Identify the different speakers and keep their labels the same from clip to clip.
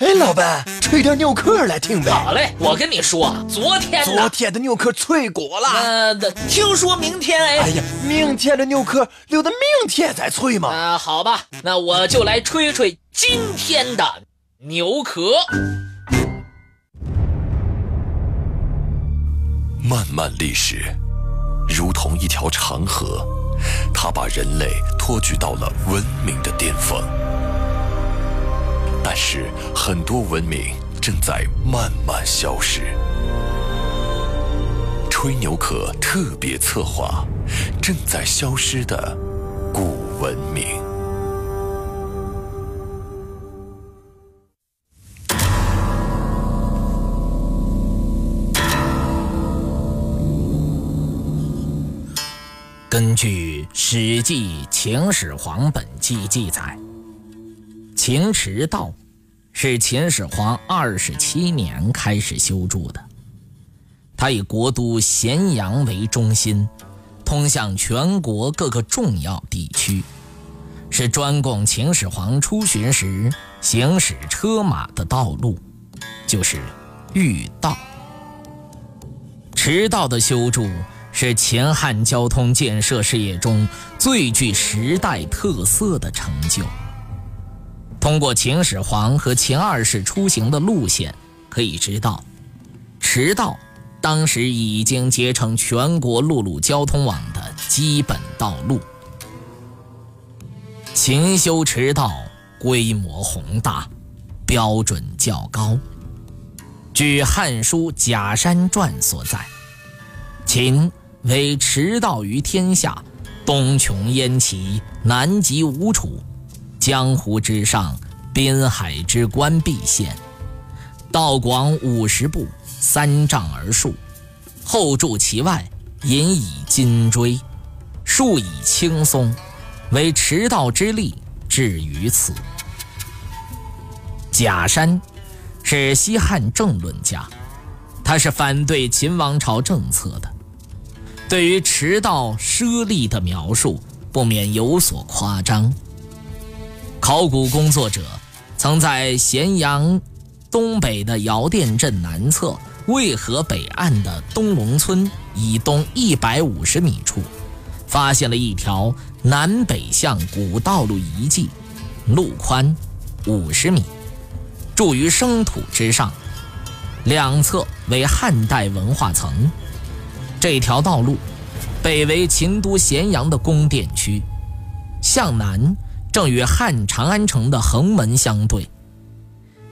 Speaker 1: 哎，老板，吹点牛壳来听呗。
Speaker 2: 好嘞，我跟你说，昨天
Speaker 1: 昨天的牛壳脆果了。
Speaker 2: 呃，听说明天哎。
Speaker 1: 哎呀，明天的牛壳留到明天再脆嘛。
Speaker 2: 啊，好吧，那我就来吹吹今天的牛壳。
Speaker 3: 漫漫历史，如同一条长河，它把人类托举到了文明的巅峰。但是，很多文明正在慢慢消失。吹牛壳特别策划：正在消失的古文明。
Speaker 4: 根据《史记·秦始皇本纪》记载。秦池道是秦始皇二十七年开始修筑的，它以国都咸阳为中心，通向全国各个重要地区，是专供秦始皇出巡时行驶车马的道路，就是御道。驰道的修筑是秦汉交通建设事业中最具时代特色的成就。通过秦始皇和秦二世出行的路线，可以知道，驰道当时已经结成全国陆路交通网的基本道路。秦修驰道规模宏大，标准较高。据《汉书·假山传》所载，秦为驰道于天下，东穷燕齐，南极吴楚。江湖之上，滨海之关闭县，道广五十步，三丈而数，后筑其外，引以金锥，树以青松，为驰道之力至于此。贾山是西汉政论家，他是反对秦王朝政策的，对于驰道奢利的描述，不免有所夸张。考古工作者曾在咸阳东北的姚店镇南侧渭河北岸的东龙村以东一百五十米处，发现了一条南北向古道路遗迹，路宽五十米，筑于生土之上，两侧为汉代文化层。这条道路北为秦都咸阳的宫殿区，向南。正与汉长安城的横门相对，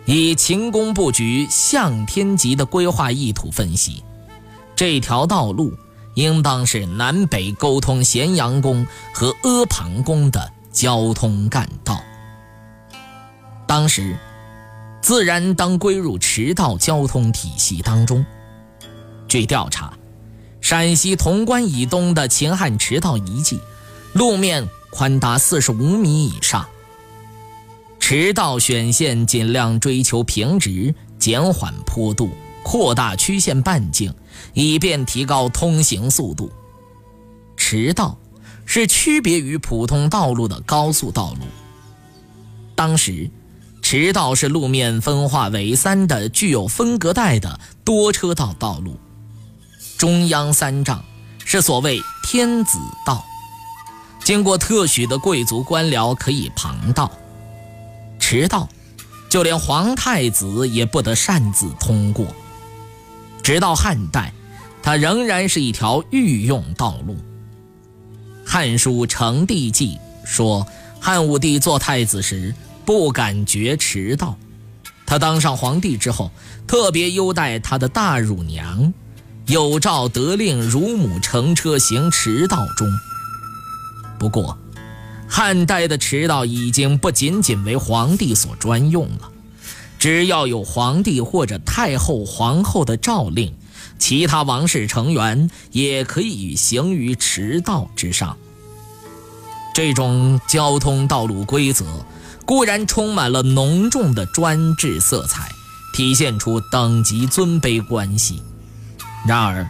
Speaker 4: 以秦宫布局向天极的规划意图分析，这条道路应当是南北沟通咸阳宫和阿房宫的交通干道。当时，自然当归入驰道交通体系当中。据调查，陕西潼关以东的秦汉驰道遗迹，路面。宽达四十五米以上，驰道选线尽量追求平直、减缓坡度、扩大曲线半径，以便提高通行速度。驰道是区别于普通道路的高速道路。当时，驰道是路面分化为三的具有分隔带的多车道道路，中央三丈是所谓天子道。经过特许的贵族官僚可以旁道，驰道，就连皇太子也不得擅自通过。直到汉代，它仍然是一条御用道路。《汉书·成帝纪》说，汉武帝做太子时不敢绝驰道，他当上皇帝之后，特别优待他的大乳娘，有诏得令乳母乘车行驰道中。不过，汉代的驰道已经不仅仅为皇帝所专用了。只要有皇帝或者太后、皇后的诏令，其他王室成员也可以行于驰道之上。这种交通道路规则固然充满了浓重的专制色彩，体现出等级尊卑关系。然而，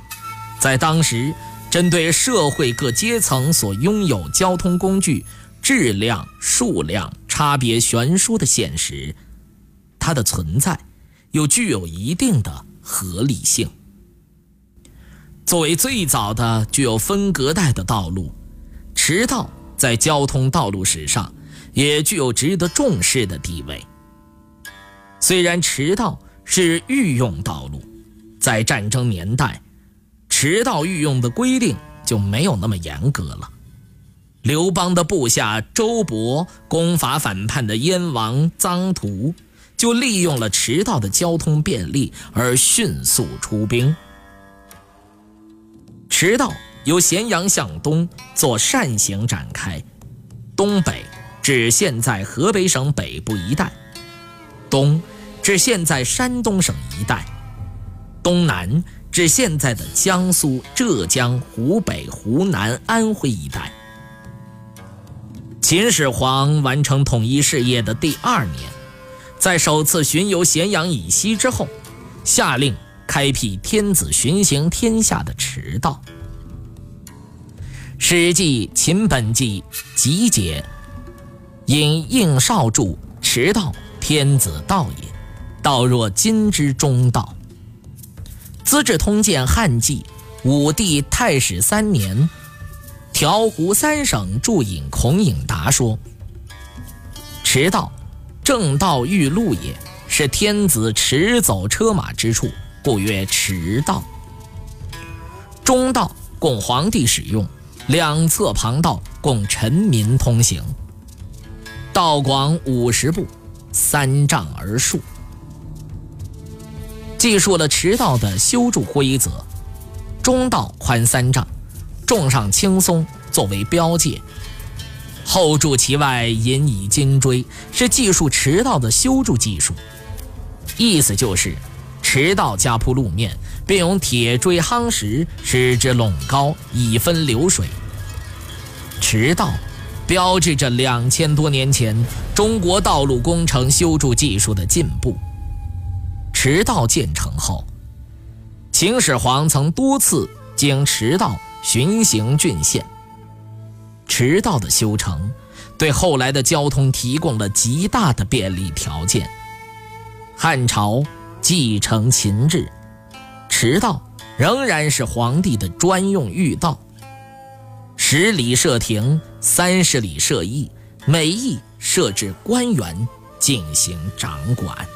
Speaker 4: 在当时，针对社会各阶层所拥有交通工具质量、数量差别悬殊的现实，它。的存在又具有一定的合理性。作为最早的具有分隔带的道路，驰道在交通道路史上也具有值得重视的地位。虽然驰道是御用道路，在战争年代，驰道御用的规定就没有那么严格了。刘邦的部下周勃攻伐反叛的燕王臧荼，就利用了驰道的交通便利而迅速出兵。驰道由咸阳向东做扇形展开，东北至现在河北省北部一带，东至现在山东省一带，东南至现在的江苏、浙江、湖北、湖南、安徽一带。秦始皇完成统一事业的第二年，在首次巡游咸阳以西之后，下令开辟天子巡行天下的驰道。《史记·秦本纪》集解引应少注：“驰道，天子道也，道若今之中道。”《资治通鉴·汉纪》武帝太始三年。调湖三省注引孔颖达说：“驰道，正道玉路也，是天子驰走车马之处，故曰驰道。中道供皇帝使用，两侧旁道供臣民通行。道广五十步，三丈而数。”记述了驰道的修筑规则：中道宽三丈。重上轻松作为标界，后筑其外引以金锥，是技术驰道的修筑技术。意思就是，驰道加铺路面，并用铁锥夯实，使之垄高，以分流水。驰道标志着两千多年前中国道路工程修筑技术的进步。驰道建成后，秦始皇曾多次经驰道。巡行郡县，驰道的修成，对后来的交通提供了极大的便利条件。汉朝继承秦制，驰道仍然是皇帝的专用御道。十里设亭，三十里设驿，每驿设置官员进行掌管。